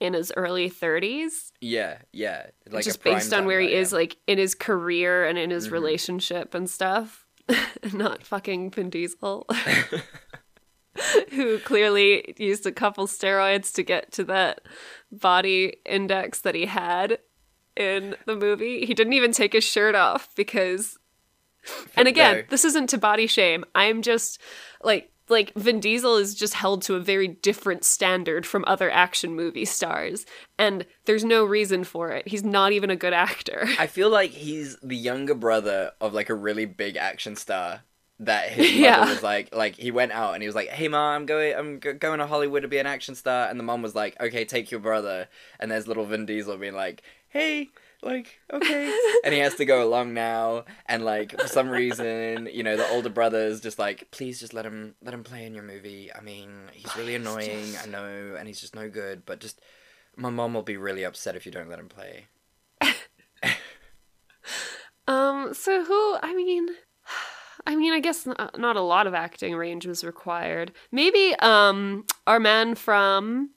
in his early 30s. Yeah, yeah. Like just based on where he is, like in his career and in his Mhm. relationship and stuff. not fucking Vin Diesel. who clearly used a couple steroids to get to that body index that he had in the movie. He didn't even take his shirt off because and again, No. this isn't to body shame. I'm just like like Vin Diesel is just held to a very different standard from other action movie stars and there's no reason for it. He's not even a good actor. I feel like he's the younger brother of like a really big action star that his mother Yeah. was like like he went out and he was like hey mom i'm going i'm go- going to hollywood to be an action star and the mom was like okay take your brother and there's little vin diesel being like hey like okay and he has to go along now and like for some reason you know the older brother's just like please just let him let him play in your movie i mean he's really annoying i know and he's just no good but just my mom will be really upset if you don't let him play Um, so who, I mean, I mean, I guess n- not a lot of acting range was required. Maybe, um, our man from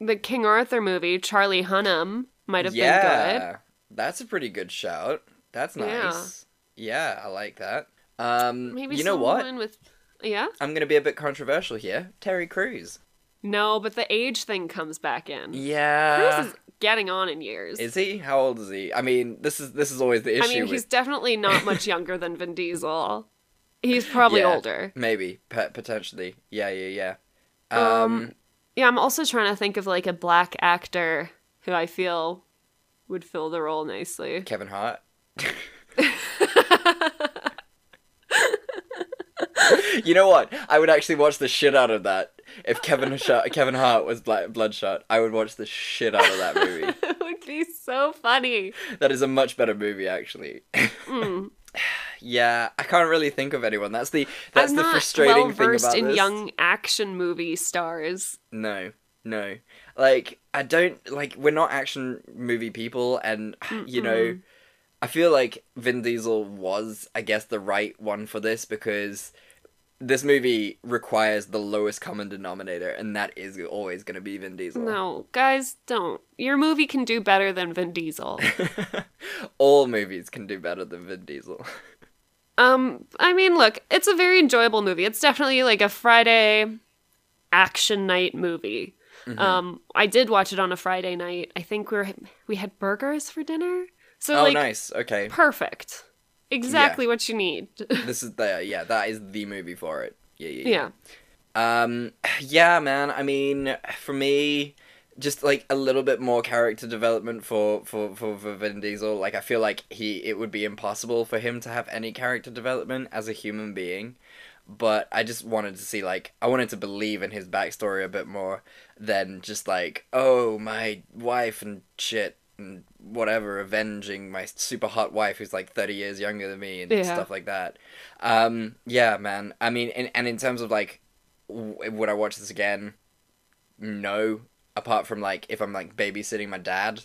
the King Arthur movie, Charlie Hunnam, might have been good. yeah, that's a pretty good shout. That's nice. Yeah, I like that. Um. Maybe you know what? with, yeah? I'm gonna be a bit controversial here. Terry Crews. No, but the age thing comes back in. Yeah. Crews is getting on in years. Is he? How old is he? I mean, this is this is always the issue. I mean, with... he's definitely not much younger than Vin Diesel. He's probably Yeah, older. Maybe, pe- potentially. Yeah, yeah, yeah. Um, Um, yeah, I'm also trying to think of like a black actor who I feel would fill the role nicely. Kevin Hart. you know what? I would actually watch the shit out of that. If Kevin Sh- Kevin Hart was Black Bloodshot, I would watch the shit out of that movie. it would be so funny. that is a much better movie, actually. Mm. yeah, I can't really think of anyone. That's the that's I'm the frustrating well thing versed about in this. young action movie stars. No, no. Like I don't like we're not action movie people, and you know, I feel like Vin Diesel was, I guess, the right one for this because this movie requires the lowest common denominator, and that is always going to be Vin Diesel. No, guys, don't. Your movie can do better than Vin Diesel. All movies can do better than Vin Diesel. um, I mean, look, it's a very enjoyable movie. It's definitely like a Friday action night movie. Mhm. Um, I did watch it on a Friday night. I think we were we had burgers for dinner. So oh, like nice. Okay. perfect. Exactly what you need. this is the yeah, that is the movie for it. Yeah, yeah, yeah. yeah. Um, yeah, man. I mean, for me, just like a little bit more character development for for for, for Vin Diesel. Like, I feel like he it would be impossible for him to have any character development as a human being. But I just wanted to see like I wanted to believe in his backstory a bit more than just like oh my wife and shit and whatever avenging my super hot wife who's like 30 years younger than me and Yeah. stuff like that. Um yeah man. I mean and, and in terms of like w- would i watch this again? No. Apart from like if i'm like babysitting my dad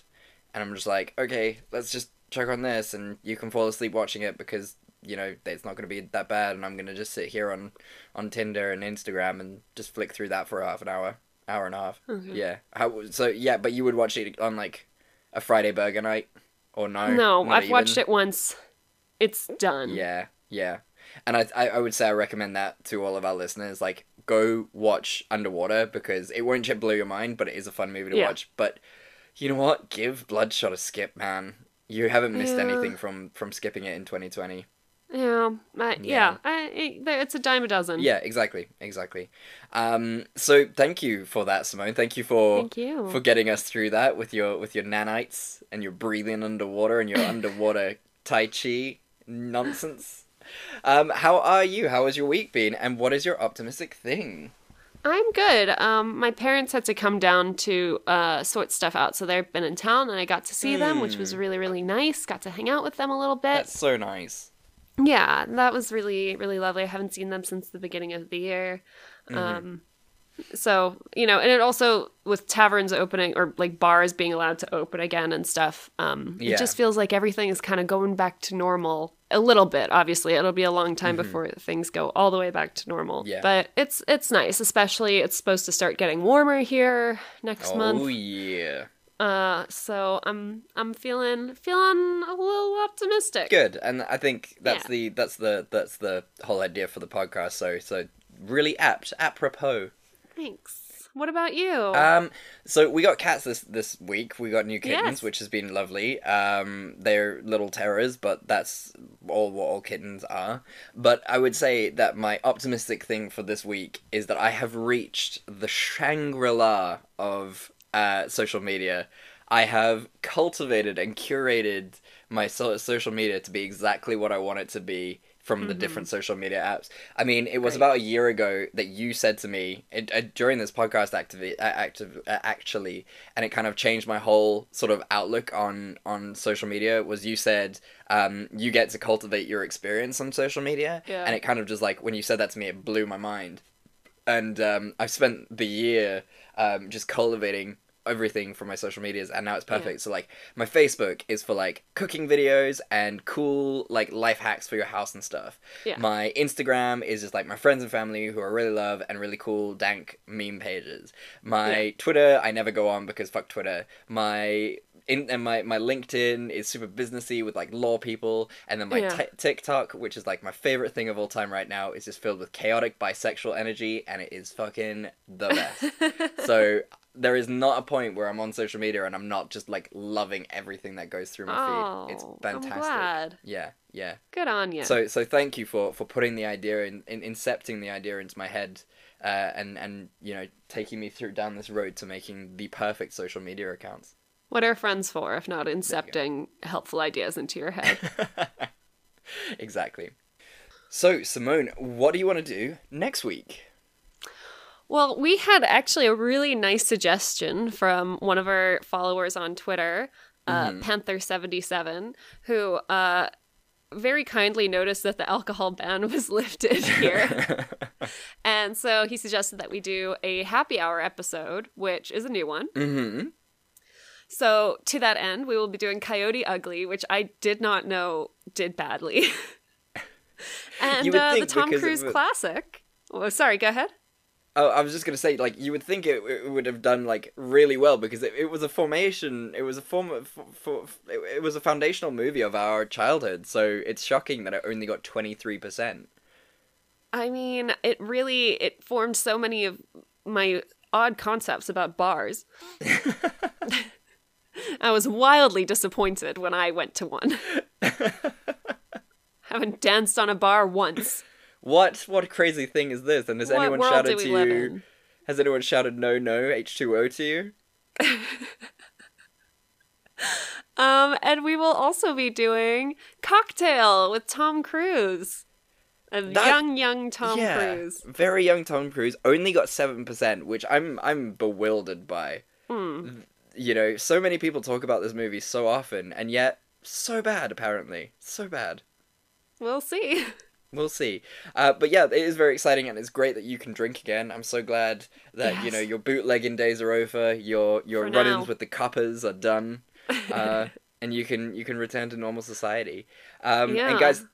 and i'm just like okay let's just check on this and you can fall asleep watching it because you know it's not going to be that bad and i'm going to just sit here on on tinder and instagram and just flick through that for half an hour hour and a half Okay. yeah How, so yeah but you would watch it on like a friday burger night or no no, I've watched it once. It's done. Yeah, yeah. And I, I, I would say I recommend that to all of our listeners. Like, go watch Underwater because it won't blow your mind, but it is a fun movie to Yeah. watch. But you know what? Give Bloodshot a skip, man. You haven't missed Yeah. anything from from skipping it in 2020. Yeah, I, yeah. Yeah. I, it, it's a dime a dozen. Yeah, exactly, exactly. Um, so thank you for that, Simone. Thank you for Thank you. for getting us through that with your with your nanites and your breathing underwater and your underwater tai chi nonsense. Um, how are you? How has your week been? And what is your optimistic thing? I'm good. Um, my parents had to come down to uh, sort stuff out, so they've been in town, and I got to see them, which was Hmm. really, really nice. Got to hang out with them a little bit. That's so nice. Yeah, that was really, really lovely. I haven't seen them since the beginning of the year. Mhm. Um, so you know, and it also with taverns opening or like bars being allowed to open again and stuff. Um, Yeah. it just feels like everything is kind of going back to normal a little bit. Obviously, it'll be a long time Mhm. before things go all the way back to normal. Yeah. but it's it's nice, especially it's supposed to start getting warmer here next oh month. Oh yeah. Uh, so I'm I'm feeling feeling a little optimistic. Good, and I think that's Yeah. the that's the that's the whole idea for the podcast. So so really apt, apropos. Thanks. What about you? Um, so we got cats this this week. We got new kittens, Yes. which has been lovely. Um, they're little terrors, but that's all what all kittens are. But I would say that my optimistic thing for this week is that I have reached the Shangri La of uh, social media. I have cultivated and curated my so- social media to be exactly what I want it to be from the Mhm. different social media apps. I mean, it was Great. about a year ago that you said to me it, uh, during this podcast activi- uh, active uh, actually, and it kind of changed my whole sort of outlook on on social media. Was you said um, you get to cultivate your experience on social media, Yeah. and it kind of just like when you said that to me, it blew my mind. And um, I've spent the year um, just cultivating everything from my social medias and now it's perfect. So like my facebook is for like cooking videos and cool like life hacks for your house and stuff. Yeah. my instagram is just like my friends and family who I really love and really cool dank meme pages. My Yeah. twitter i never go on because fuck twitter. My in and my, my linkedin is super businessy with like law people and then my Yeah. ti- tiktok which is like my favorite thing of all time right now is just filled with chaotic bisexual energy and it is fucking the best so there is not a point where I'm on social media and I'm not just like loving everything that goes through my feed. It's Oh, fantastic. Yeah, yeah. Good on you. So so thank you for for putting the idea in, in incepting the idea into my head, uh, and and you know taking me through down this road to making the perfect social media accounts. What are friends for if not incepting helpful ideas into your head? exactly. So Simone, what do you want to do next week? Well, we had actually a really nice suggestion from one of our followers on Twitter, uh, Mhm. Panther77, who uh, very kindly noticed that the alcohol ban was lifted here. and so he suggested that we do a happy hour episode, which is a new one. Mm-hmm. So, to that end, we will be doing Coyote Ugly, which I did not know did badly. and uh, the Tom Cruise classic. Oh, sorry, go ahead. Oh, I was just gonna say, like, you would think it, it would have done like really well because it, it was a formation. It was a form of, for, for, it, it was a foundational movie of our childhood. So it's shocking that it only got twenty three percent. I mean, it really it formed so many of my odd concepts about bars. I was wildly disappointed when I went to one. Haven't danced on a bar once. What what crazy thing is this? And has What anyone shouted to you? Has anyone shouted no no H two O to you? Um, and we will also be doing Cocktail with Tom Cruise. A That- young, young Tom yeah, Cruise. very young Tom Cruise only got seven percent, which I'm I'm bewildered by. Hmm. You know, so many people talk about this movie so often, and yet so bad apparently, so bad. We'll see. We'll see. Uh, but yeah, it is very exciting, and it's great that you can drink again. I'm so glad that you know your bootlegging days are over. Your your For run-ins now. with the coppers are done, uh, and you can you can return to normal society. Um, Yeah. And guys,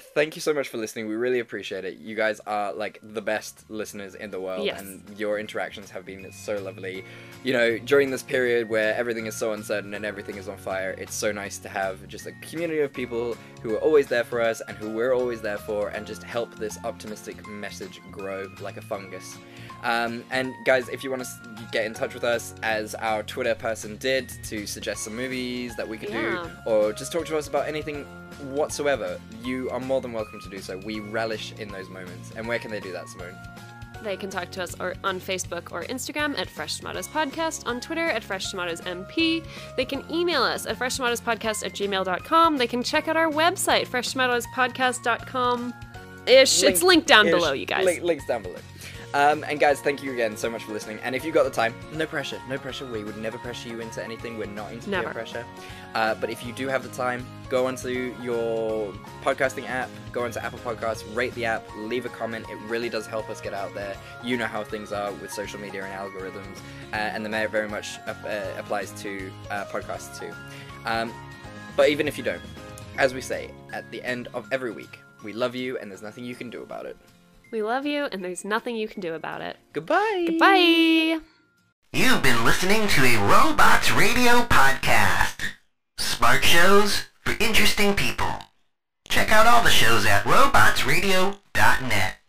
thank you so much for listening. We really appreciate it. You guys are like the best listeners in the world, Yes. and your interactions have been so lovely. You know, during this period where everything is so uncertain and everything is on fire, it's so nice to have just a community of people who are always there for us and who we're always there for, and just help this optimistic message grow like a fungus. Um, and guys, if you want to get in touch with us, as our Twitter person did, to suggest some movies that we could Yeah. do, or just talk to us about anything whatsoever, you are more than welcome to do so. We relish in those moments. And where can they do that, Simone? They can talk to us or on Facebook or Instagram at Fresh Tomatoes Podcast, on Twitter at Fresh Tomatoes MP. They can email us at freshtomatoespodcast at gmail.com. They can check out our website, freshtomatoespodcast.com. Ish. it's linked down Ish. below, you guys. Link- links down below. Um, and guys, thank you again so much for listening. And if you got the time, no pressure, no pressure. We would never pressure you into anything. We're not into peer pressure. Uh, but if you do have the time, go onto your podcasting app, go onto Apple Podcasts, rate the app, leave a comment. It really does help us get out there. You know how things are with social media and algorithms, uh, and the merit very much uh, uh, applies to uh, podcasts too. Um, but even if you don't, as we say at the end of every week, we love you, and there's nothing you can do about it. We love you, and there's nothing you can do about it. Goodbye. Goodbye. You've been listening to a Robots Radio podcast. Smart shows for interesting people. Check out all the shows at robotsradio.net.